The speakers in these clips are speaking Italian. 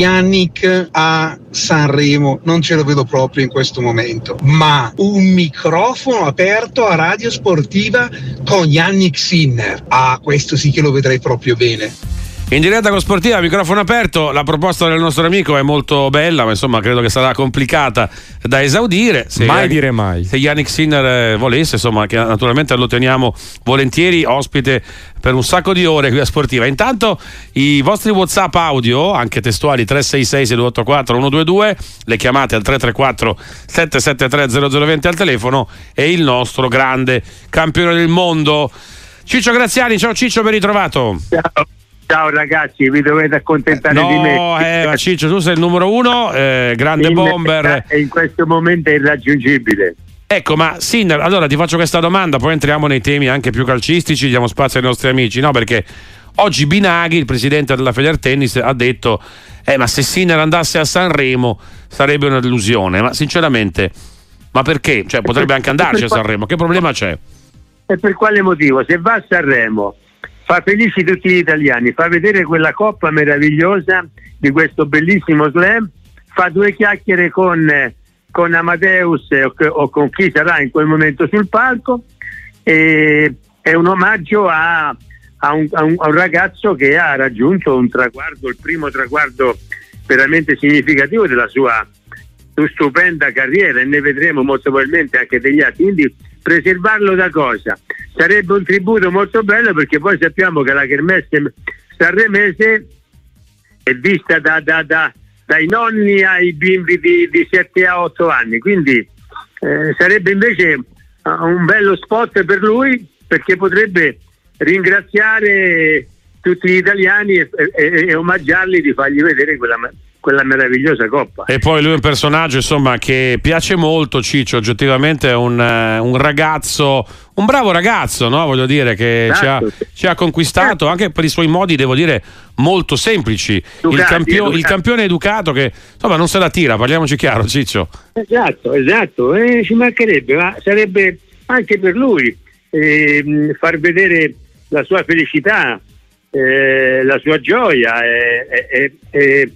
Yannick a Sanremo non ce lo vedo proprio in questo momento, ma un microfono aperto a radio sportiva con Yannick Sinner. Ah, questo sì che lo vedrei proprio bene. In diretta con Sportiva, microfono aperto, la proposta del nostro amico è molto bella, ma insomma credo che sarà complicata da esaudire. Se mai Yannick, dire mai. Se Yannick Sinner eh, volesse, insomma, che naturalmente lo teniamo volentieri ospite per un sacco di ore qui a Sportiva. Intanto i vostri WhatsApp audio, anche testuali 366 6284 122, le chiamate al 334 773 0020 al telefono e il nostro grande campione del mondo. Ciccio Graziani, ciao Ciccio, ben ritrovato. Ciao. Ciao ragazzi, vi dovete accontentare no, di me. Eh, ma Ciccio, tu sei il numero uno, eh, grande in, bomber. E in questo momento è irraggiungibile. Ecco, ma Sinner, allora ti faccio questa domanda, poi entriamo nei temi anche più calcistici, diamo spazio ai nostri amici, no? Perché oggi Binaghi, il presidente della Federtennis, ha detto: eh, ma se Sinner andasse a Sanremo sarebbe una delusione. Ma sinceramente, ma perché? Cioè, potrebbe anche andarci a Sanremo, che problema c'è? E per quale motivo? Se va a Sanremo fa felici tutti gli italiani, fa vedere quella coppa meravigliosa di questo bellissimo slam, fa due chiacchiere con, con Amadeus o, o, con chi sarà in quel momento sul palco e è un omaggio a, a, un, a, un, a un ragazzo che ha raggiunto un traguardo, il primo traguardo veramente significativo della sua stupenda carriera e ne vedremo molto probabilmente anche degli altri. Quindi preservarlo da cosa? Sarebbe un tributo molto bello perché poi sappiamo che la Kermesse sanremese è vista da, da, da, dai nonni ai bimbi di, di 7 a 8 anni, quindi eh, sarebbe invece uh, un bello spot per lui perché potrebbe ringraziare tutti gli italiani e, e, e omaggiarli di fargli vedere quella, quella meravigliosa coppa. E poi lui è un personaggio insomma che piace molto Ciccio, oggettivamente è un, uh, un ragazzo, un bravo ragazzo, no? voglio dire, che esatto. ci, ha, ci, ha, conquistato eh. anche per i suoi modi, devo dire, molto semplici. Educati, il, campio- il, campione educato che insomma non se la tira, parliamoci chiaro Ciccio. Esatto, esatto, eh, ci mancherebbe, ma sarebbe anche per lui eh, far vedere la sua felicità, eh, la sua gioia e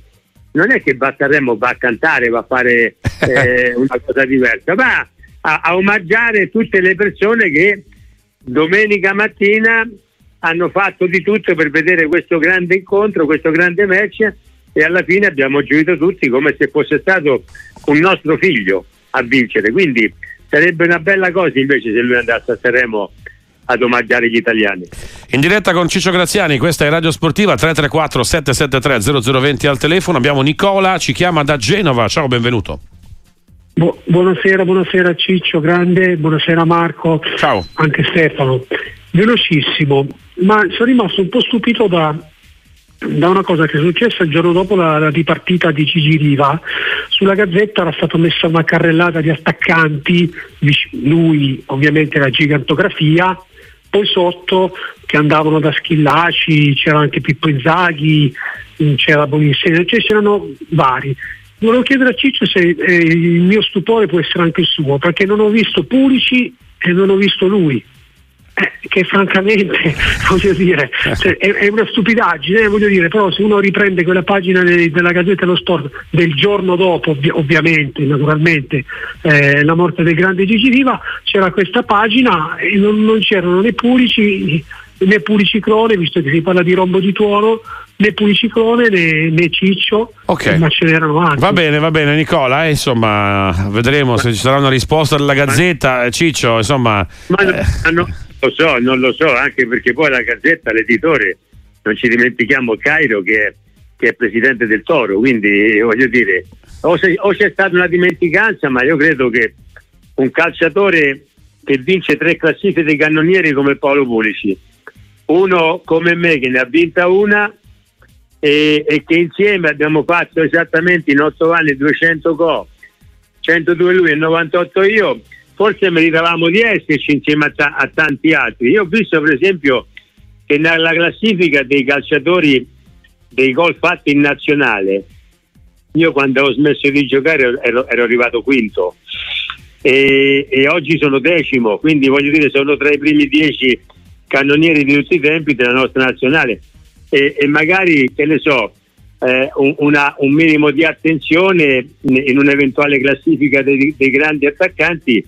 non è che va a Sanremo, va a cantare, va a fare eh, una cosa diversa, va a, a omaggiare tutte le persone che domenica mattina hanno fatto di tutto per vedere questo grande incontro, questo grande match e alla fine abbiamo gioito tutti come se fosse stato un nostro figlio a vincere. Quindi sarebbe una bella cosa invece se lui andasse a Sanremo ad omaggiare gli italiani. In diretta con Ciccio Graziani, questa è Radio Sportiva 334 773 0020 al telefono. Abbiamo Nicola, ci chiama da Genova. Ciao, benvenuto. Bu- buonasera, buonasera Ciccio, grande, buonasera Marco, Ciao. anche Stefano. Velocissimo, ma sono rimasto un po' stupito da, da una cosa che è successa il giorno dopo la, la dipartita di Gigi Riva. Sulla gazzetta era stata messa una carrellata di attaccanti, lui ovviamente la gigantografia, poi sotto che andavano da Schillaci, c'era anche Pippo Inzaghi, c'era Bonissene, cioè c'erano vari. Volevo chiedere a Ciccio se eh, il mio stupore può essere anche il suo, perché non ho visto Pulici e non ho visto lui. Che francamente voglio dire cioè, è, è, una stupidaggine eh, voglio dire però se uno riprende quella pagina de, della Gazzetta dello Sport del giorno dopo ovvi- ovviamente naturalmente eh, la morte del grande Gigi Riva c'era questa pagina e non, non c'erano né Pulici né Puliciclone visto che si parla di rombo di tuono né Puliciclone né, né Ciccio okay. ma ce n'erano altri va bene va bene Nicola eh, insomma vedremo se ci sarà una risposta della Gazzetta Ciccio insomma ma eh. no lo so, non lo so, anche perché poi la Gazzetta, l'editore, non ci dimentichiamo Cairo che, che è presidente del Toro, quindi voglio dire, o, se, o c'è stata una dimenticanza, ma io credo che un calciatore che vince tre classifiche dei cannonieri come Paolo Pulici, uno come me che ne ha vinta una e, e, che insieme abbiamo fatto esattamente in otto anni 200 go, 102 lui e 98 io, forse meritavamo di esserci insieme a, ta- a, tanti altri. Io ho visto per esempio che nella classifica dei calciatori dei gol fatti in nazionale, io quando ho smesso di giocare ero, ero arrivato quinto e, e, oggi sono decimo, quindi voglio dire sono tra i primi dieci cannonieri di tutti i tempi della nostra nazionale e, e magari, che ne so, eh, un, una, un, minimo di attenzione in un'eventuale classifica dei, dei, grandi attaccanti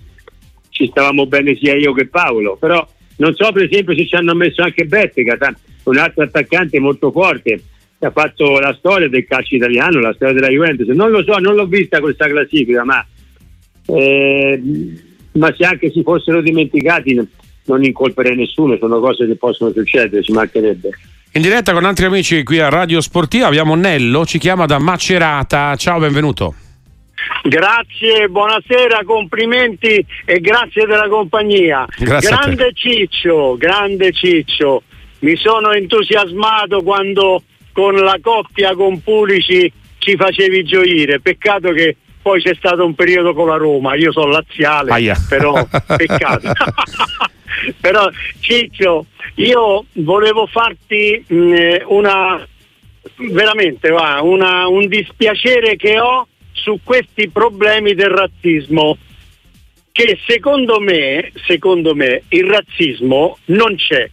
ci stavamo bene sia io che Paolo però non so per esempio se ci hanno messo anche Bettega un altro attaccante molto forte che ha fatto la storia del calcio italiano la storia della Juventus non lo so, non l'ho vista questa classifica ma, eh, ma se anche si fossero dimenticati non incolperei nessuno sono cose che possono succedere ci mancherebbe in diretta con altri amici qui a Radio Sportiva abbiamo Nello, ci chiama da Macerata. Ciao, benvenuto. Grazie, buonasera, complimenti e grazie della compagnia. Grazie grande Ciccio, grande Ciccio. Mi sono entusiasmato quando con la coppia con Pulici ci facevi gioire. Peccato che poi c'è stato un periodo con la Roma. Io sono laziale, Aia. però peccato. però Ciccio, io volevo farti mh, mm, eh, una veramente va, una, un dispiacere che ho su questi problemi del razzismo che secondo me, secondo me il razzismo non c'è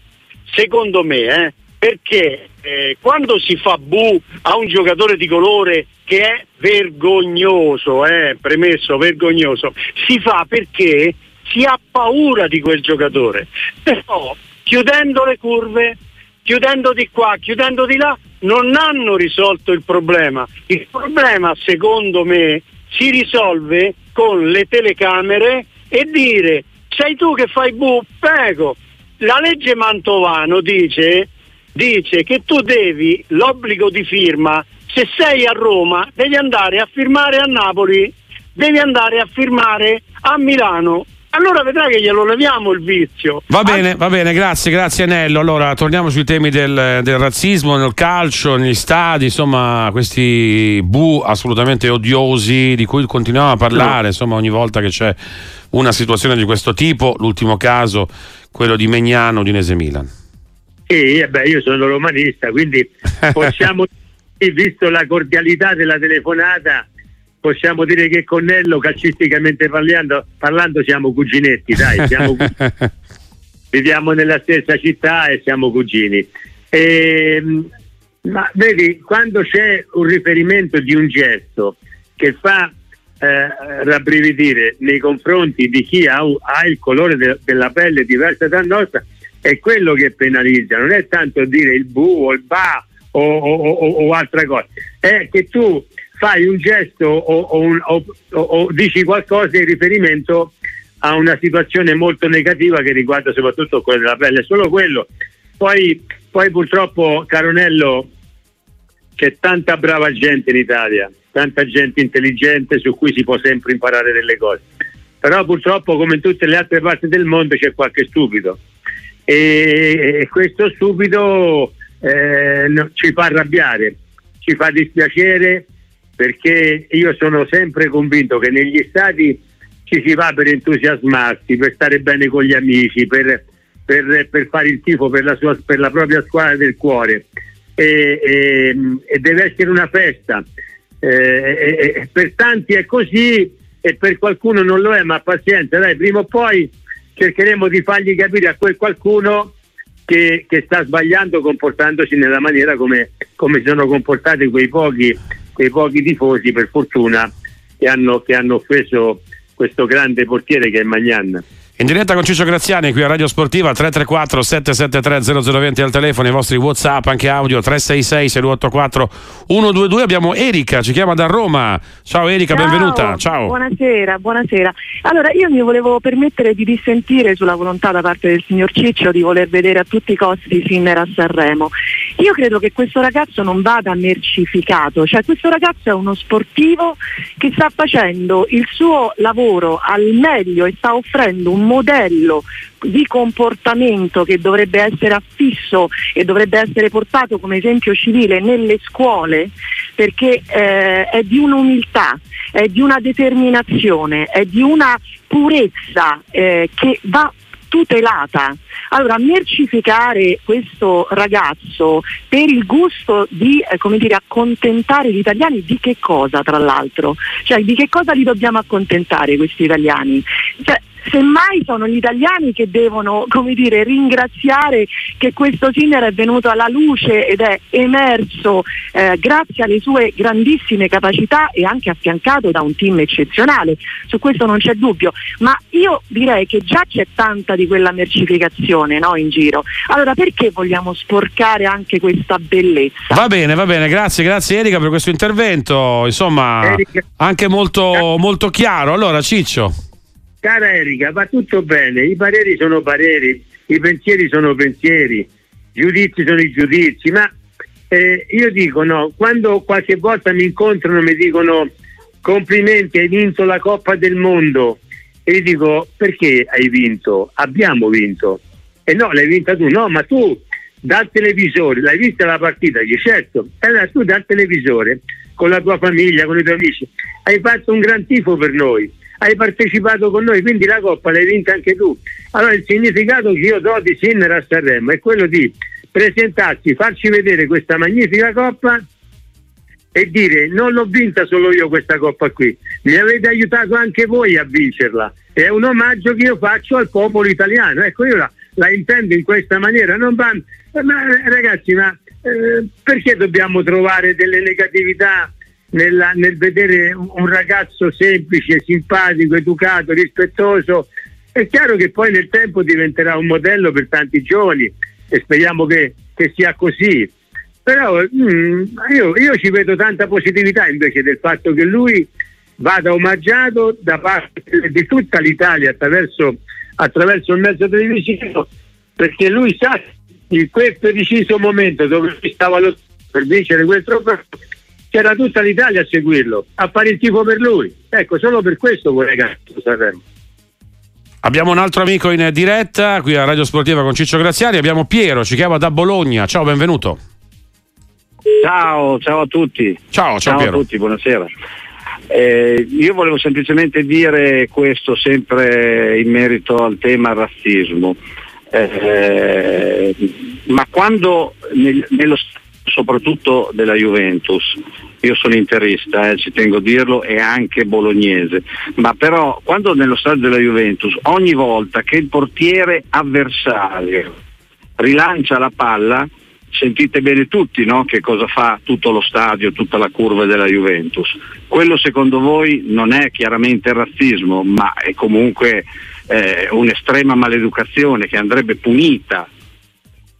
secondo me eh, perché eh, quando si fa bu a un giocatore di colore che è vergognoso, eh, premesso vergognoso, si fa perché si ha paura di quel giocatore. Però chiudendo le curve, chiudendo di qua, chiudendo di là, non hanno risolto il problema. Il problema, secondo me, si risolve con le telecamere e dire sei tu che fai bu, prego. La legge Mantovano dice, dice che tu devi l'obbligo di firma, se sei a Roma devi andare a firmare a Napoli, devi andare a firmare a Milano allora vedrai che glielo leviamo il vizio. Va bene, va bene, grazie, grazie Nello. Allora torniamo sui temi del, del, razzismo nel calcio, negli stadi, insomma, questi bu assolutamente odiosi di cui continuiamo a parlare, insomma, ogni volta che c'è una situazione di questo tipo, l'ultimo caso, quello di Megnano, di Nese Milan. Sì, eh beh, io sono romanista, quindi possiamo, visto la cordialità della telefonata, possiamo dire che con Nello calcisticamente parlando, parlando siamo cuginetti, dai, siamo viviamo nella stessa città e siamo cugini. E, ehm, ma vedi, quando c'è un riferimento di un gesto che fa eh, rabbrividire nei confronti di chi ha, ha il colore de, della pelle diversa dal nostro, è quello che penalizza, non è tanto dire il bu o il ba o, o, o, o altra cosa, è che tu fai un gesto o, o, un, o, o, dici qualcosa in riferimento a una situazione molto negativa che riguarda soprattutto quella della pelle, solo quello. Poi, poi purtroppo, Caronello, c'è tanta brava gente in Italia, tanta gente intelligente su cui si può sempre imparare delle cose. Però purtroppo, come in tutte le altre parti del mondo, c'è qualche stupido. E, e questo stupido eh, ci fa arrabbiare, ci fa dispiacere perché io sono sempre convinto che negli stati ci si va per entusiasmarsi, per stare bene con gli amici, per, per, per fare il tifo per la, sua, per la, propria squadra del cuore e, e, e deve essere una festa. Eh, e, per tanti è così e per qualcuno non lo è, ma pazienza, dai, prima o poi cercheremo di fargli capire a quel qualcuno che, che sta sbagliando comportandosi nella maniera come, come si sono comportati quei pochi quei pochi tifosi per fortuna che hanno, che hanno offeso questo grande portiere che è Magnan. In diretta con Ciccio Graziani qui a Radio Sportiva 334 773 0020 al telefono, i vostri Whatsapp, anche audio 366 6284 122. Abbiamo Erika, ci chiama da Roma. Ciao Erika, Ciao, benvenuta. Ciao. Buonasera, buonasera. Allora, io mi volevo permettere di dissentire sulla volontà da parte del signor Ciccio di voler vedere a tutti i costi Sinner a Sanremo. Io credo che questo ragazzo non vada mercificato, cioè questo ragazzo è uno sportivo che sta facendo il suo lavoro al meglio e sta offrendo un modello di comportamento che dovrebbe essere affisso e dovrebbe essere portato come esempio civile nelle scuole perché eh, è di un'umiltà, è di una determinazione, è di una purezza eh, che va tutelata. Allora, mercificare questo ragazzo per il gusto di eh, come dire, accontentare gli italiani di che cosa, tra l'altro? Cioè, di che cosa li dobbiamo accontentare questi italiani? Cioè, semmai sono gli italiani che devono come dire, ringraziare che questo Sinner è venuto alla luce ed è emerso eh, grazie alle sue grandissime capacità e anche affiancato da un team eccezionale, su questo non c'è dubbio, ma io direi che già c'è tanta di quella mercificazione no, in giro, allora perché vogliamo sporcare anche questa bellezza? Va bene, va bene, grazie, grazie Erika per questo intervento, insomma Erika. anche molto, molto chiaro. Allora Ciccio. Cara Erika, va tutto bene, i pareri sono pareri, i pensieri sono pensieri, i giudizi sono i giudizi, ma eh, io dico no, quando qualche volta mi incontrano mi dicono complimenti, hai vinto la Coppa del Mondo e io dico perché hai vinto? Abbiamo vinto. E no, l'hai vinta tu, no, ma tu dal televisore, l'hai vista la partita? Dice certo, allora tu dal televisore con la tua famiglia, con i tuoi amici, hai fatto un gran tifo per noi hai partecipato con noi, quindi la Coppa l'hai vinta anche tu. Allora il significato che io do di Sinner a Sanremo è quello di presentarsi, farci vedere questa magnifica Coppa e dire non l'ho vinta solo io questa Coppa qui, mi avete aiutato anche voi a vincerla. È un omaggio che io faccio al popolo italiano. Ecco, io la, la intendo in questa maniera. Non va, ma, ragazzi, ma eh, perché dobbiamo trovare delle negatività nella, nel vedere un ragazzo semplice, simpatico, educato, rispettoso. È chiaro che poi nel tempo diventerà un modello per tanti giovani e speriamo che, che sia così. Però mm, io, io, ci vedo tanta positività invece del fatto che lui vada omaggiato da parte di tutta l'Italia attraverso, attraverso il mezzo televisivo perché lui sa in quel preciso momento dove stava lottando per vincere quel trofeo c'era tutta l'Italia a seguirlo, a fare il tifo per lui. Ecco, solo per questo vorrei candidato Sanremo. Abbiamo un altro amico in diretta qui a Radio Sportiva con Ciccio Graziani. Abbiamo Piero, ci chiama da Bologna. Ciao, benvenuto. Ciao, ciao a tutti. Ciao, ciao, ciao a tutti, buonasera. Eh, io volevo semplicemente dire questo sempre in merito al tema razzismo. Eh, ma quando nel, nello soprattutto della Juventus. Io sono interista, eh, ci tengo a dirlo, e anche bolognese, ma però quando nello stadio della Juventus ogni volta che il portiere avversario rilancia la palla, sentite bene tutti no? che cosa fa tutto lo stadio, tutta la curva della Juventus. Quello secondo voi non è chiaramente razzismo, ma è comunque eh, un'estrema maleducazione che andrebbe punita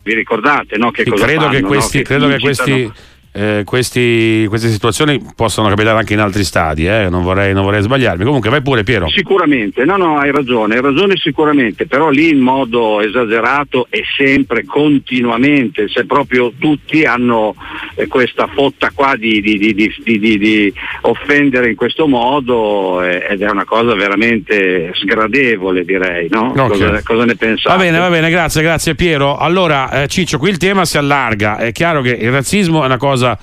vi ricordate no? che credo fanno, che questi, no? che credo che questi eh, questi, queste situazioni possono capitare anche in altri stadi, eh? non, vorrei, non, vorrei, sbagliarmi. Comunque vai pure Piero. Sicuramente, no, no, hai ragione, hai ragione sicuramente, però lì in modo esagerato e sempre, continuamente, se proprio tutti hanno eh, questa fotta qua di, di, di, di, offendere in questo modo eh, ed è una cosa veramente sgradevole direi, no? Okay. Cosa, cosa, ne pensate? Va bene, va bene, grazie, grazie Piero. Allora eh, Ciccio, qui il tema si allarga, è chiaro che il razzismo è una cosa cosa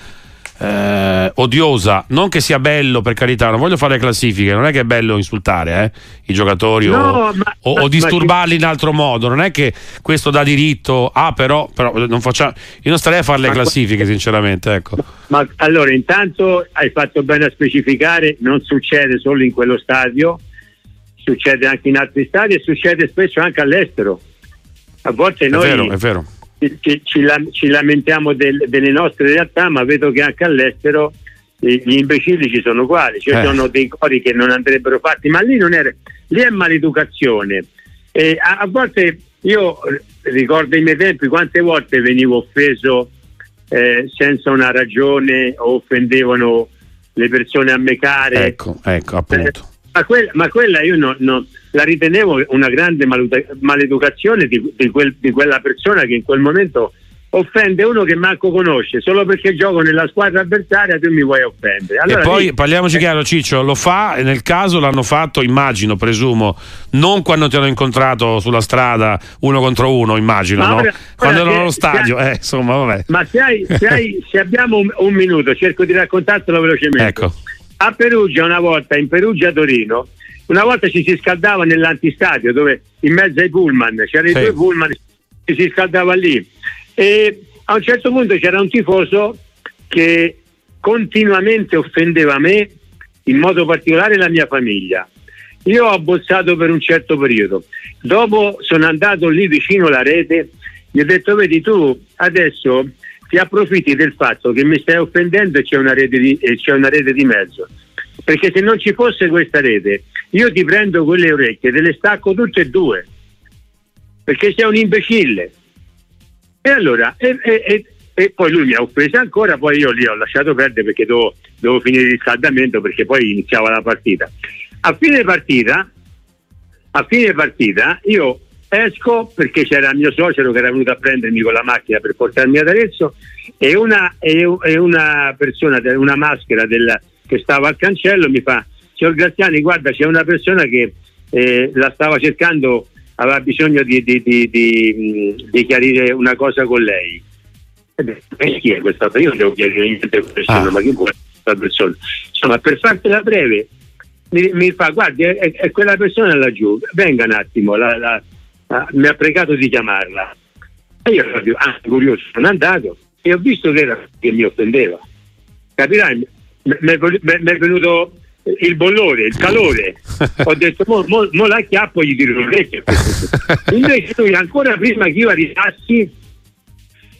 eh, odiosa, non che sia bello per carità, non voglio fare classifiche, non è che è bello insultare eh, i giocatori no, o, ma, o, o, disturbarli in altro modo, non è che questo dà diritto, ah però, però non facciamo, io non starei a fare le classifiche sinceramente. Ecco. Ma allora intanto hai fatto bene a specificare, non succede solo in quello stadio, succede anche in altri stadi e succede spesso anche all'estero. A volte noi... È vero, è vero ci, ci, ci lamentiamo del, delle nostre realtà, ma vedo che anche all'estero gli imbecilli ci sono uguali, cioè eh. sono dei cori che non andrebbero fatti, ma lì non è, lì è maleducazione. E a, a, volte io ricordo i miei tempi quante volte venivo offeso eh, senza una ragione o offendevano le persone a me care. Ecco, ecco, appunto. Eh, ma, quella, ma quella io non, non, la ritenevo una grande maleducazione di, di, quel, di, quella persona che in quel momento offende uno che manco conosce. Solo perché gioco nella squadra avversaria tu mi vuoi offendere. Allora, e poi lì, parliamoci eh, chiaro Ciccio lo fa e nel caso l'hanno fatto immagino presumo non quando ti hanno incontrato sulla strada uno contro uno immagino no? ora, quando ora erano allo stadio hai, eh, insomma vabbè. Ma se, hai, se, hai, se abbiamo un, un, minuto cerco di raccontartelo velocemente. Ecco. A Perugia una volta, in Perugia Torino, una volta ci si scaldava nell'antistadio dove in mezzo ai pullman, c'erano sì. i due pullman, ci si scaldava lì. E a un certo punto c'era un tifoso che continuamente offendeva me, in modo particolare la mia famiglia. io ho abbozzato per un certo periodo. Dopo sono andato lì vicino alla rete, gli ho detto, vedi tu adesso ti approfitti del fatto che mi stai offendendo e c'è una rete di, c'è una rete di mezzo. Perché se non ci fosse questa rete, io ti prendo quelle orecchie, te le stacco tutte e due. Perché sei un imbecille. E allora, e, e, e poi lui mi ha offeso ancora, poi io lì ho lasciato perdere perché dovevo, dovevo finire il riscaldamento perché poi iniziava la partita. A fine partita, a fine partita io esco perché c'era mio suocero che era venuto a prendermi con la macchina per portarmi ad Arezzo e una, e, una persona, una maschera del, che stava al cancello mi fa signor Graziani guarda c'è una persona che eh, la stava cercando aveva bisogno di, di, di, di, chiarire una cosa con lei. E chi è questa persona? Io non devo chiarire niente questa persona ah. ma chi vuole questa persona? Insomma per fartela breve mi, mi fa guardi è, è, quella persona laggiù venga un attimo la, la, la, mi ha pregato di chiamarla. E io ero anche curioso sono andato e ho visto che, era, che mi offendeva. Capirai mi è venuto il bollore, il calore. Ho detto, mo, mo, mo la chiappo gli tiro l'orecchio. Invece lui ancora prima che io arrivassi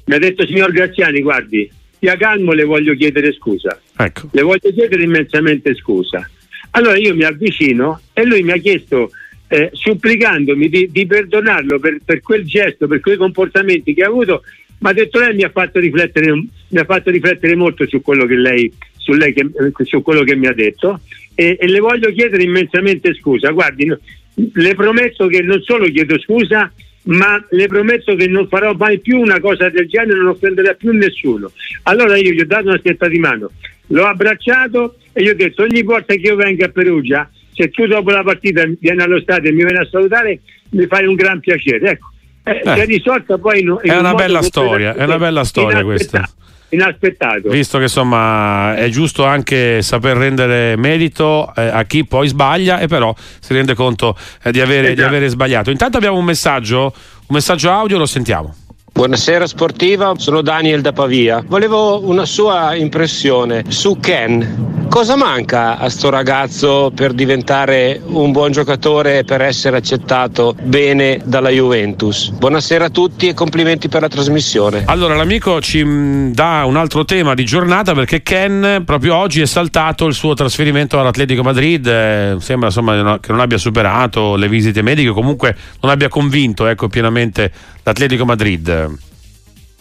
mi ha detto, signor Graziani, guardi, sia calmo, le voglio chiedere scusa. Ecco. Le voglio chiedere immensamente scusa. Allora io mi avvicino e lui mi ha chiesto, eh, supplicandomi di, di perdonarlo per, per, quel gesto, per quei comportamenti che ha avuto, ma ha detto lei mi ha fatto riflettere, mi ha fatto riflettere molto su quello che lei, su che, su quello che mi ha detto e, e, le voglio chiedere immensamente scusa. Guardi, le prometto che non solo chiedo scusa, ma le prometto che non farò mai più una cosa del genere, non offenderà più nessuno. Allora io gli ho dato una stretta di mano, l'ho abbracciato e gli ho detto ogni volta che io vengo a Perugia, se tu dopo la partita vieni allo stadio e mi vieni a salutare, mi fai un gran piacere. Ecco, eh, eh. risolta poi in, in è, una bella storia, è una bella storia questa inaspettato. Visto che insomma è giusto anche saper rendere merito eh, a chi poi sbaglia e però si rende conto eh, di, avere, esatto. di avere sbagliato. Intanto abbiamo un messaggio, un messaggio audio, lo sentiamo. Buonasera sportiva, sono Daniel da Pavia. Volevo una sua impressione su Ken. Cosa manca a sto ragazzo per diventare un buon giocatore e per essere accettato bene dalla Juventus? Buonasera a tutti e complimenti per la trasmissione. Allora, l'amico ci mm, dà un altro tema di giornata perché Ken proprio oggi è saltato il suo trasferimento all'Atletico Madrid. Eh, sembra insomma che non abbia superato le visite mediche, comunque non abbia convinto ecco, pienamente l'Atletico Madrid.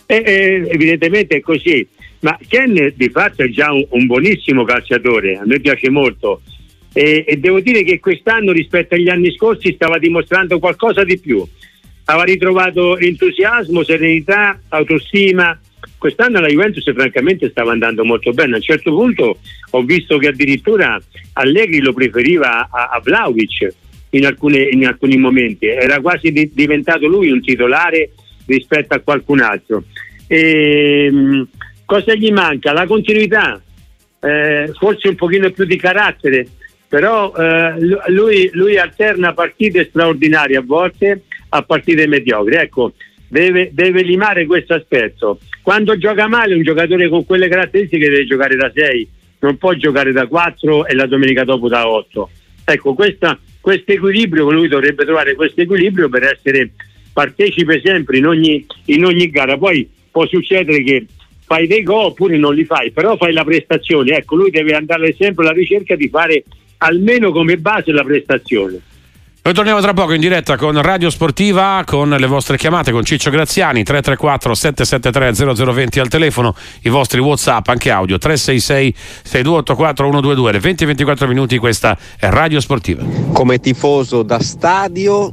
Eh, eh, evidentemente è così, ma Ken di fatto è già un, un buonissimo calciatore, a me piace molto. E, e, devo dire che quest'anno rispetto agli anni scorsi stava dimostrando qualcosa di più, aveva ritrovato entusiasmo, serenità, autostima. Quest'anno la Juventus francamente stava andando molto bene, a un certo punto ho visto che addirittura Allegri lo preferiva a, a Vlaovic in, alcune, in alcuni momenti, era quasi di, diventato lui un titolare rispetto a qualcun altro. E, ehm, cosa gli manca? La continuità, eh, forse un pochino più di carattere, però eh, lui, lui, alterna partite straordinarie a volte a partite mediocri. Ecco, deve, deve, limare questo aspetto. Quando gioca male un giocatore con quelle caratteristiche deve giocare da 6, non può giocare da 4 e la domenica dopo da 8. Ecco, questo equilibrio, lui dovrebbe trovare questo equilibrio per essere partecipe sempre in ogni, in ogni gara. Poi può succedere che fai dei gol oppure non li fai, però fai la prestazione. Ecco, lui deve andare sempre alla ricerca di fare almeno come base la prestazione. Noi torniamo tra poco in diretta con Radio Sportiva, con le vostre chiamate, con Ciccio Graziani, 334 773 0020 al telefono, i vostri Whatsapp, anche audio, 366 6284 122, le 20-24 minuti, questa è Radio Sportiva. Come tifoso da stadio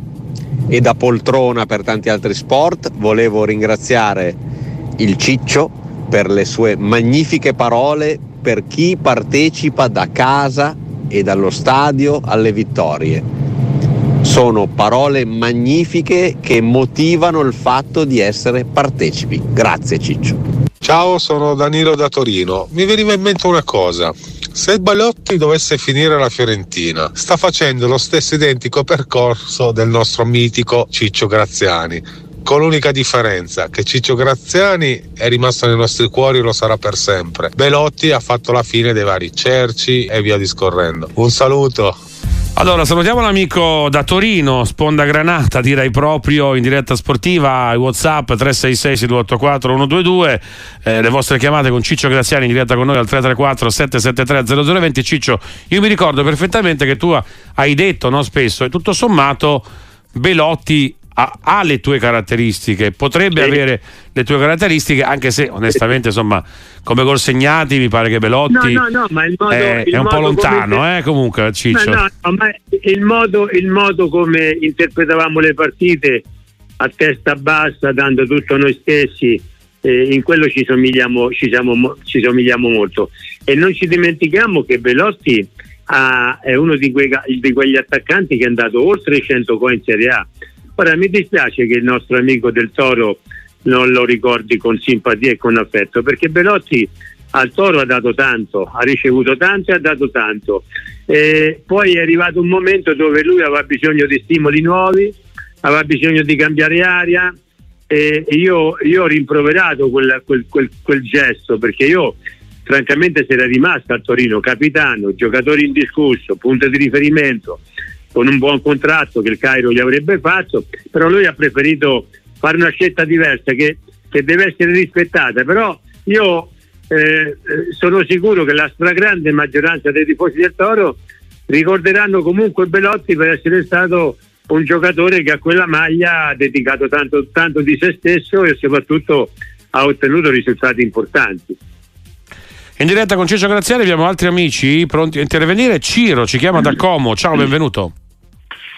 e da poltrona per tanti altri sport. Volevo ringraziare il Ciccio per le sue magnifiche parole per chi partecipa da casa e dallo stadio alle vittorie. Sono parole magnifiche che motivano il fatto di essere partecipi. Grazie Ciccio. Ciao, sono Danilo da Torino. Mi veniva in mente una cosa. Se Balotti dovesse finire alla Fiorentina, sta facendo lo stesso identico percorso del nostro mitico Ciccio Graziani, con l'unica differenza che Ciccio Graziani è rimasto nei nostri cuori e lo sarà per sempre. Belotti ha fatto la fine dei vari cerci e via discorrendo. Un saluto. Allora, salutiamo l'amico da Torino, Sponda Granata, direi proprio in diretta sportiva, WhatsApp 366 6284 122, eh, le vostre chiamate con Ciccio Graziani in diretta con noi al 334 773 0020. Ciccio, io mi ricordo perfettamente che tu hai detto, no, spesso, e tutto sommato Belotti ha, ha, le tue caratteristiche, potrebbe sì. avere le tue caratteristiche, anche se onestamente, insomma, come gol segnati mi pare che Belotti no, no, no, modo, è, è, un po' lontano, come... eh, comunque Ciccio. No, ma il modo, il modo come interpretavamo le partite a testa bassa, dando tutto noi stessi, eh, in quello ci somigliamo, ci, siamo, ci somigliamo molto. E non ci dimentichiamo che Belotti ha, è uno di, quei, di quegli attaccanti che è andato oltre i 100 gol in Serie A Ora mi dispiace che il nostro amico del Toro non lo ricordi con simpatia e con affetto, perché Belotti al Toro ha dato tanto, ha ricevuto tanto e ha dato tanto. E poi è arrivato un momento dove lui aveva bisogno di stimoli nuovi, aveva bisogno di cambiare aria e io, io ho rimproverato quel, quel, quel, quel gesto perché io francamente se era rimasto a Torino capitano, giocatore indiscusso, punto di riferimento, con un buon contratto che il Cairo gli avrebbe fatto, però lui ha preferito fare una scelta diversa che, che deve essere rispettata, però io eh, sono sicuro che la stragrande maggioranza dei tifosi del Toro ricorderanno comunque Belotti per essere stato un giocatore che a quella maglia ha dedicato tanto, tanto di se stesso e soprattutto ha ottenuto risultati importanti. In diretta con Ciccio Graziani abbiamo altri amici pronti a intervenire. Ciro ci chiama da Como. Ciao, benvenuto.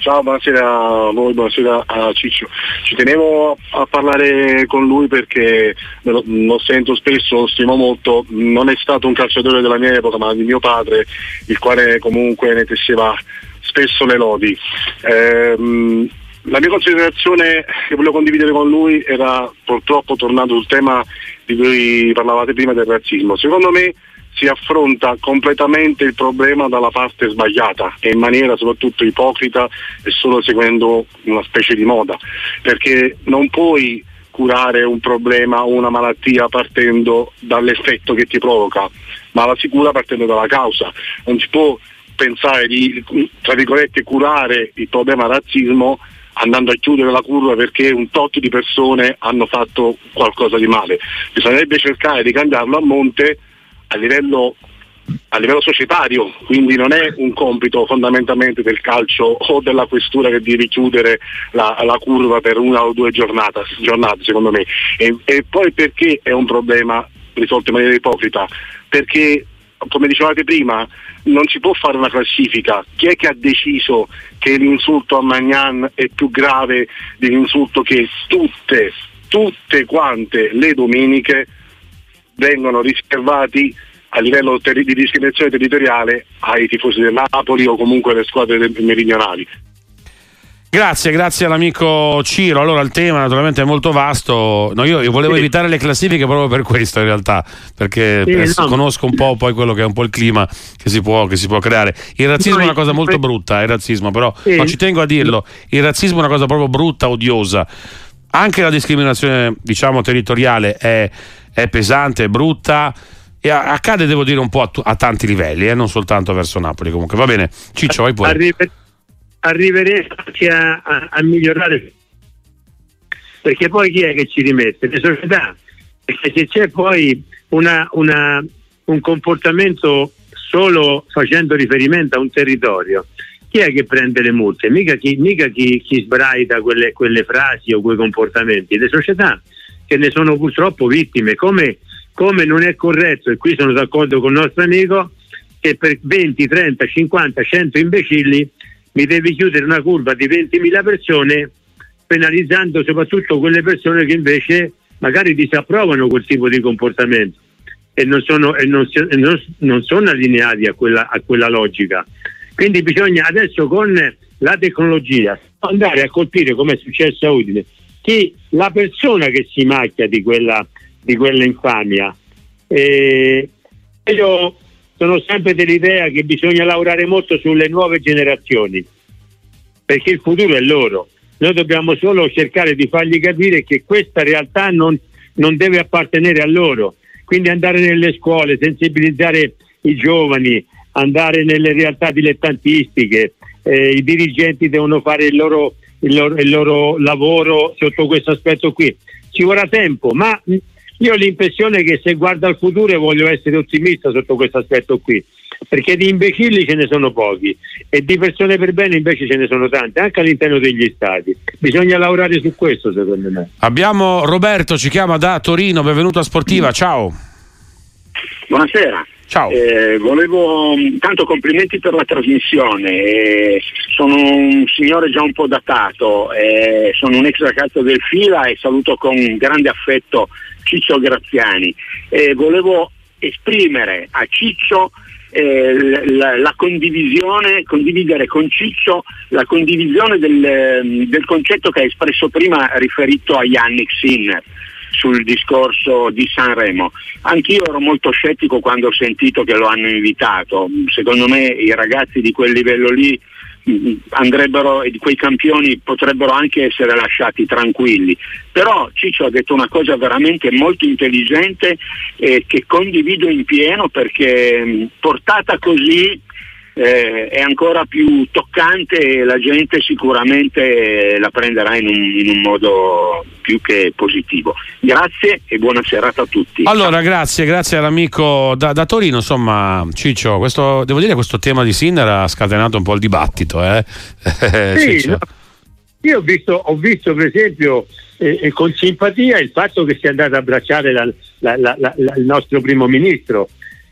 Ciao, buonasera a voi, buonasera a Ciccio. Ci tenevo a parlare con lui perché lo, lo, sento spesso, lo stimo molto. Non è stato un calciatore della mia epoca, ma di mio padre, il quale comunque ne tesseva spesso le lodi. Ehm, la mia considerazione che volevo condividere con lui era purtroppo tornando sul tema di cui parlavate prima del razzismo. Secondo me si affronta completamente il problema dalla parte sbagliata e in maniera soprattutto ipocrita e solo seguendo una specie di moda, perché non puoi curare un problema o una malattia partendo dall'effetto che ti provoca, ma la si cura partendo dalla causa. Non si può pensare di, tra virgolette, curare il problema razzismo andando a chiudere la curva perché un tot di persone hanno fatto qualcosa di male. Bisognerebbe cercare di cambiarlo a monte a livello, a livello societario, quindi non è un compito fondamentalmente del calcio o della questura che di richiudere la, la curva per una o due giornate, giornate secondo me. E, e poi perché è un problema risolto in maniera ipocrita? Perché come dicevate prima, non si può fare una classifica. Chi è che ha deciso che l'insulto a Magnan è più grave dell'insulto che tutte, tutte quante le domeniche vengono riservati a livello ter- di discriminazione territoriale ai tifosi del Napoli o comunque alle squadre meridionali. Grazie, grazie all'amico Ciro. Allora il tema naturalmente è molto vasto. No, io, io, volevo sì. evitare le classifiche proprio per questo in realtà, perché sì, no. conosco un po' poi quello che è un po' il clima che si può, che si può creare. Il razzismo no, è una cosa molto brutta, il razzismo, però sì. no, ci tengo a dirlo, il razzismo è una cosa proprio brutta, odiosa. Anche la discriminazione, diciamo, territoriale è è pesante, è brutta e accade devo dire un po' a, t- a tanti livelli eh, non soltanto verso Napoli comunque. Va bene Ciccio vai pure. Arriver- arriveremo a, a, a, migliorare? Perché poi chi è che ci rimette? le società. Perché se c'è poi una, una, un comportamento solo facendo riferimento a un territorio chi è che prende le multe? mica chi, mica chi, chi sbraita quelle, quelle frasi o quei comportamenti. Le società che ne sono purtroppo vittime, come, come non è corretto, e qui sono d'accordo con il nostro amico, che per 20, 30, 50, 100 imbecilli mi devi chiudere una curva di 20.000 persone penalizzando soprattutto quelle persone che invece magari disapprovano quel tipo di comportamento e non sono, e non, e non, non sono allineati a quella, a quella logica. Quindi bisogna adesso con la tecnologia andare a colpire come è successo a Udine chi, la persona che si macchia di quella, di quella infamia. Eh, io sono sempre dell'idea che bisogna lavorare molto sulle nuove generazioni, perché il futuro è loro. Noi dobbiamo solo cercare di fargli capire che questa realtà non, non deve appartenere a loro. Quindi andare nelle scuole, sensibilizzare i giovani, andare nelle realtà dilettantistiche, eh, i dirigenti devono fare il loro, il, loro, il loro lavoro sotto questo aspetto qui. Ci vorrà tempo, ma io ho l'impressione che se guardo al futuro voglio essere ottimista sotto questo aspetto qui, perché di imbecilli ce ne sono pochi e di persone per bene invece ce ne sono tante, anche all'interno degli stati. Bisogna lavorare su questo secondo me. Abbiamo Roberto, ci chiama da Torino, benvenuto a Sportiva, ciao. Buonasera. Ciao. Eh, volevo tanto complimenti per la trasmissione. Eh, sono un signore già un po' datato, eh, sono un ex ragazzo del Fila e saluto con grande affetto Ciccio Graziani. volevo esprimere a Ciccio eh, la, la, condivisione, condividere con Ciccio la condivisione del, del concetto che ha espresso prima riferito a Yannick Sinner sul discorso di Sanremo. Anch'io ero molto scettico quando ho sentito che lo hanno invitato. Secondo me i ragazzi di quel livello lì mm, andrebbero e quei campioni potrebbero anche essere lasciati tranquilli. Però Ciccio ha detto una cosa veramente molto intelligente e che condivido in pieno perché mm, portata così eh, è ancora più toccante e la gente sicuramente la prenderà in un, in un, modo più che positivo. Grazie e buona serata a tutti. Allora, grazie, grazie all'amico da, da Torino. Insomma, Ciccio, questo, devo dire che questo tema di Sinner ha scatenato un po' il dibattito. Eh? sì, no, io ho visto, ho visto, per esempio eh, eh, con simpatia il fatto che sia andato a abbracciare la, la, la, il nostro primo ministro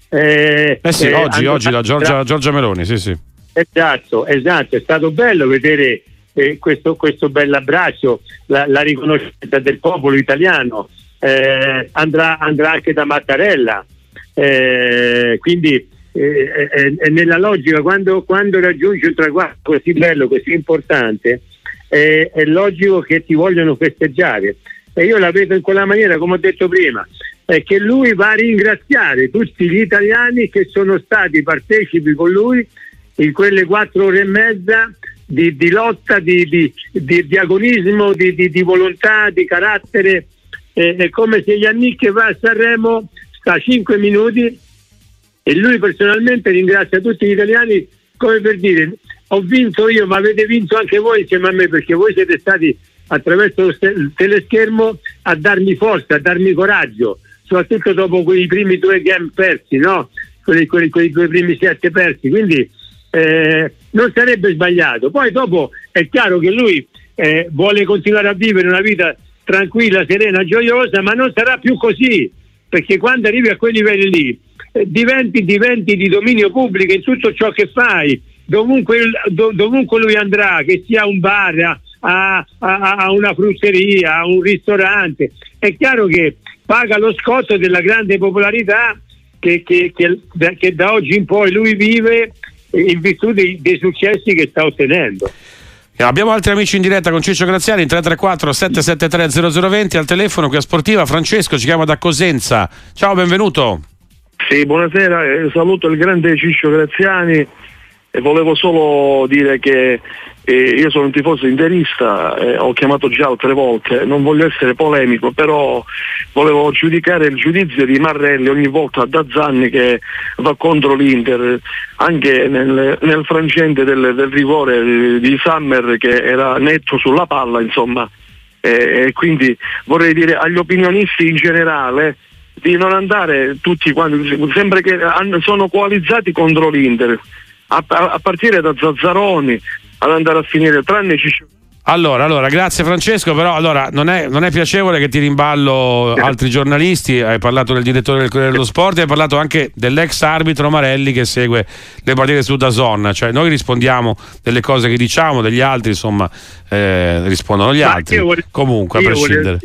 eh, eh sì, eh, oggi, oggi la Giorgia, Giorgia, Meloni, sì, sì. Esatto, esatto, è stato bello vedere eh, questo, questo bell'abbraccio, la, la, riconoscenza del popolo italiano, eh, andrà, andrà, anche da Mattarella, eh, quindi eh, è, nella logica, quando, quando raggiungi un traguardo così bello, così importante, è logico che ti vogliono festeggiare. E io la vedo in quella maniera, come ho detto prima, è che lui va a ringraziare tutti gli italiani che sono stati partecipi con lui in quelle quattro ore e mezza di, di lotta, di, di, di agonismo, di, volontà, di carattere. Eh, è come se Yannick va a Sanremo, sta cinque minuti e lui personalmente ringrazia tutti gli italiani come per dire ho vinto io ma avete vinto anche voi insieme a me perché voi siete stati attraverso il teleschermo a darmi forza, a darmi coraggio soprattutto dopo quei primi due game persi, no? Quelli, quelli, quei due primi sette persi, quindi eh, non sarebbe sbagliato. Poi dopo è chiaro che lui eh, vuole continuare a vivere una vita tranquilla, serena, gioiosa, ma non sarà più così, perché quando arrivi a quei livelli lì eh, diventi, diventi di dominio pubblico in tutto ciò che fai, dovunque, dov- dovunque lui andrà, che sia un bar, a, a, a, una frutteria, a un ristorante. È chiaro che paga lo scotto della grande popolarità che, che, che, che da oggi in poi lui vive in virtù dei, dei successi che sta ottenendo. Abbiamo altri amici in diretta con Ciccio Graziani 334 773 0020 al telefono qui a Sportiva. Francesco ci chiama da Cosenza. Ciao, benvenuto. Sì, buonasera, eh, saluto il grande Ciccio Graziani e volevo solo dire che io sono un tifoso interista, eh, ho chiamato già altre volte, non voglio essere polemico, però volevo giudicare il giudizio di Marrelli ogni volta da Zanni che va contro l'Inter, anche nel, nel frangente del, del, rigore di Summer che era netto sulla palla, insomma. E quindi vorrei dire agli opinionisti in generale di non andare tutti quanti, sembra che sono coalizzati contro l'Inter. A, partire da Zazzaroni, ad andare a finire, tranne Ciccio. Allora, allora, grazie Francesco, però allora, non, è, non, è, piacevole che ti rimballo altri giornalisti, hai parlato del direttore del Corriere dello Sport hai parlato anche dell'ex arbitro Marelli che segue le partite su Dazon, cioè noi rispondiamo delle cose che diciamo, degli altri insomma eh, rispondono gli Ma altri, voglio, comunque a prescindere.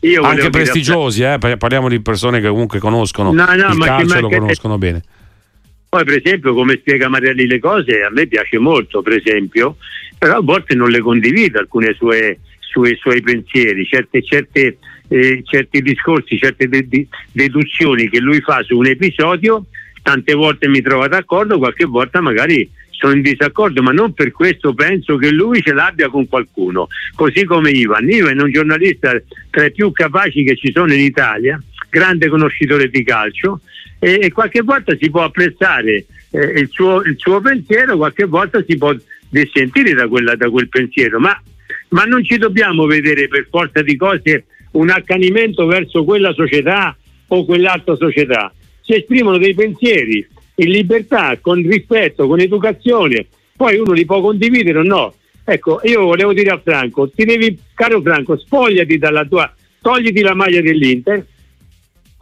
Voglio, anche prestigiosi, eh, parliamo di persone che comunque conoscono no, no, il calcio e lo conoscono bene. Poi per esempio come spiega Marielli le cose a me piace molto, per esempio, però a volte non le condivido alcune sue, sue suoi pensieri, certe, certe, eh, certi discorsi, certe de- de- deduzioni che lui fa su un episodio, tante volte mi trovo d'accordo, qualche volta magari sono in disaccordo, ma non per questo penso che lui ce l'abbia con qualcuno. Così come Ivan. Ivan è un giornalista tra i più capaci che ci sono in Italia, grande conoscitore di calcio, e, e qualche volta si può apprezzare eh, il, suo, il, suo, pensiero, qualche volta si può dissentire da, quella, da quel pensiero, ma, ma non ci dobbiamo vedere per forza di cose un accanimento verso quella società o quell'altra società. Si esprimono dei pensieri in libertà, con rispetto, con educazione, poi uno li può condividere o no. Ecco, io volevo dire a Franco, ti devi, caro Franco, spogliati dalla tua, togliti la maglia dell'Inter,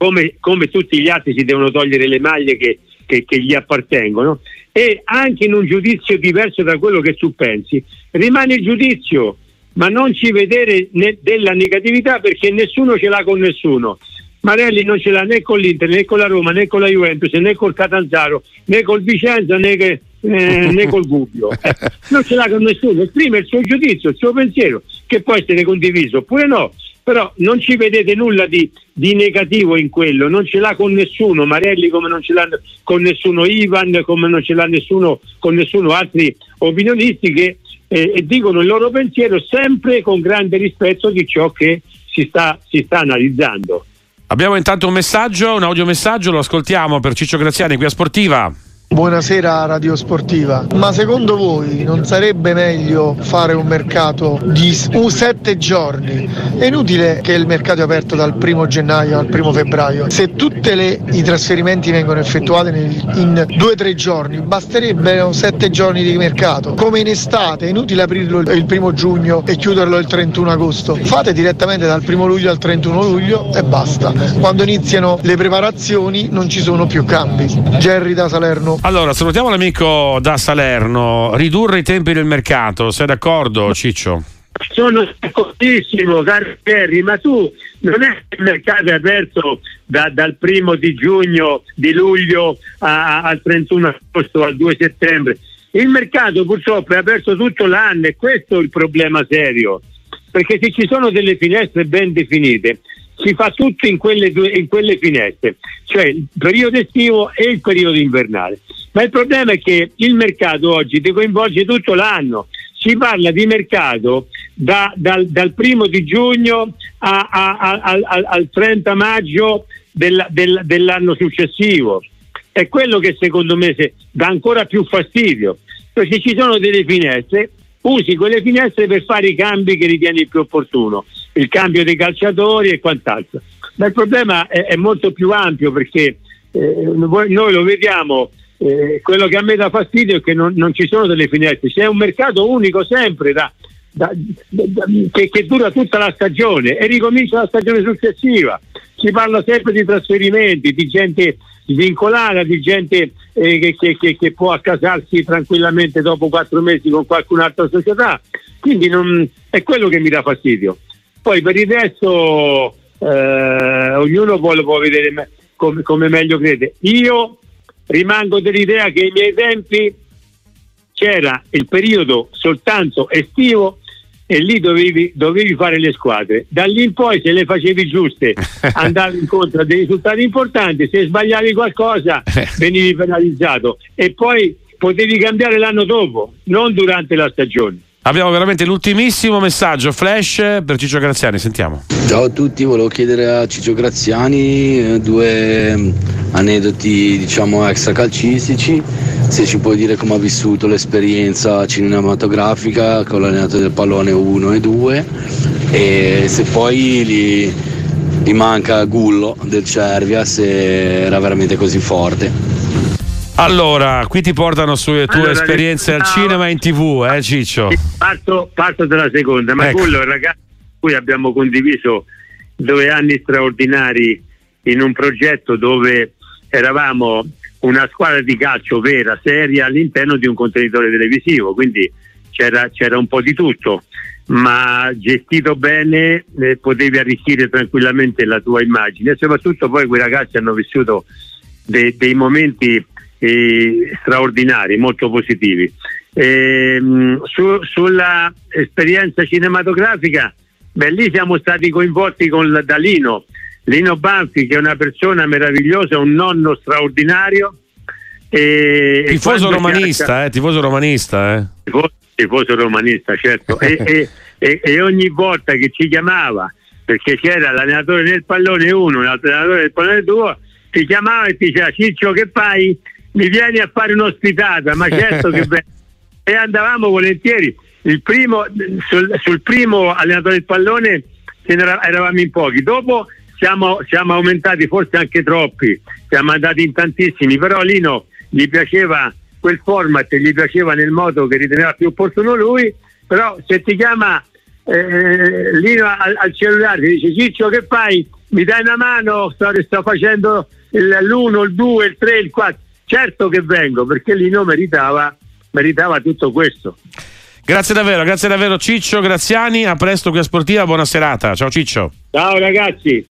come, come tutti gli altri si devono togliere le maglie che, che, che, gli appartengono, e anche in un giudizio diverso da quello che tu pensi, rimane il giudizio, ma non ci vedere ne, della negatività perché nessuno ce l'ha con nessuno. Marelli non ce l'ha né con l'Inter, né con la Roma, né con la Juventus, né col Catanzaro, né col Vicenza, né, che, eh, né col Gubbio. Eh, non ce l'ha con nessuno, esprime il suo giudizio, il suo pensiero, che può essere condiviso oppure no, però non ci vedete nulla di, di negativo in quello, non ce l'ha con nessuno, Marelli come non ce l'ha con nessuno Ivan, come non ce l'ha nessuno con nessuno altri opinionisti che eh, dicono il loro pensiero sempre con grande rispetto di ciò che si sta, si sta analizzando. Abbiamo intanto un messaggio, un audiomessaggio, lo ascoltiamo per Ciccio Graziani qui a Sportiva. Buonasera Radio Sportiva, ma secondo voi non sarebbe meglio fare un mercato di sette giorni? È inutile che il mercato è aperto dal primo gennaio al primo febbraio. Se tutti i trasferimenti vengono effettuati nel, in due o tre giorni, basterebbero sette giorni di mercato. Come in estate, è inutile aprirlo il primo giugno e chiuderlo il 31 agosto. Fate direttamente dal primo luglio al 31 luglio e basta. Quando iniziano le preparazioni non ci sono più cambi. Jerry da Salerno. Allora, salutiamo l'amico da Salerno. Ridurre i tempi del mercato, sei d'accordo, Ciccio? Sono d'accordissimo, caro Kerry, ma tu non è che il mercato è aperto da, dal primo di giugno, di luglio a, al 31 agosto, al 2 settembre. Il mercato purtroppo è aperto tutto l'anno e questo è il problema serio. Perché se ci sono delle finestre ben definite, si fa tutto in quelle, due, in quelle finestre, cioè il periodo estivo e il periodo invernale. Ma il problema è che il mercato oggi ti coinvolge tutto l'anno. Si parla di mercato da, dal, dal, primo di giugno a, a, a, al 30 maggio del, del, dell'anno successivo. È quello che secondo me dà ancora più fastidio. Perché ci sono delle finestre, usi quelle finestre per fare i cambi che ritieni più opportuno il cambio dei calciatori e quant'altro. Ma il problema è, è molto più ampio perché eh, noi lo vediamo, eh, quello che a me dà fastidio è che non, non, ci sono delle finestre, c'è un mercato unico sempre da, da, da, che, che, dura tutta la stagione e ricomincia la stagione successiva. Si parla sempre di trasferimenti, di gente vincolata, di gente eh, che, che, che, può accasarsi tranquillamente dopo quattro mesi con qualcun'altra società. Quindi non, è quello che mi dà fastidio. Poi per il resto eh, ognuno può, lo può vedere me, come, come, meglio crede. Io rimango dell'idea che ai miei tempi c'era il periodo soltanto estivo e lì dovevi, dovevi, fare le squadre. Da lì in poi se le facevi giuste andavi incontro a dei risultati importanti, se sbagliavi qualcosa venivi penalizzato e poi potevi cambiare l'anno dopo, non durante la stagione. Abbiamo veramente l'ultimissimo messaggio flash per Ciccio Graziani, sentiamo. Ciao a tutti, volevo chiedere a Ciccio Graziani eh, due mm, aneddoti diciamo extracalcistici, se ci puoi dire come ha vissuto l'esperienza cinematografica con l'allenatore del pallone 1 e 2 e se poi gli, gli manca Gullo del Cervia se era veramente così forte. Allora, qui ti portano sulle tue allora, esperienze al cinema e in tv, eh Ciccio? Parto, parto dalla seconda, ma ecco. quello è il ragazzo con cui abbiamo condiviso due anni straordinari in un progetto dove eravamo una squadra di calcio vera, seria all'interno di un contenitore televisivo, quindi c'era, c'era un po' di tutto, ma gestito bene eh, potevi arricchire tranquillamente la tua immagine e soprattutto poi quei ragazzi hanno vissuto dei, dei momenti eh, straordinari, molto positivi. Eh, su, sulla esperienza cinematografica, beh, lì siamo stati coinvolti con, da Lino, Lino Banfi che è una persona meravigliosa, un nonno straordinario. E, tifoso romanista, eh, tifoso romanista, eh. Tifoso, tifoso romanista, certo. e, e, e, ogni volta che ci chiamava, perché c'era l'allenatore del pallone 1 l'allenatore del pallone 2, ti chiamava e ti diceva Ciccio che fai? Mi vieni a fare un'ospitata, ma certo che bello. e andavamo volentieri. Il primo, sul, sul primo allenatore del pallone era, eravamo in pochi, dopo siamo, siamo, aumentati forse anche troppi, siamo andati in tantissimi, però Lino gli piaceva quel format, gli piaceva nel modo che riteneva più opportuno lui, però se ti chiama eh, Lino al, al, cellulare ti dice Ciccio che fai? Mi dai una mano? Sto, sto facendo l'1, il 2, il 3, il 4. Certo che vengo perché Lino meritava, meritava tutto questo. Grazie davvero, grazie davvero Ciccio Graziani, a presto qui a Sportiva, buona serata. Ciao Ciccio. Ciao ragazzi.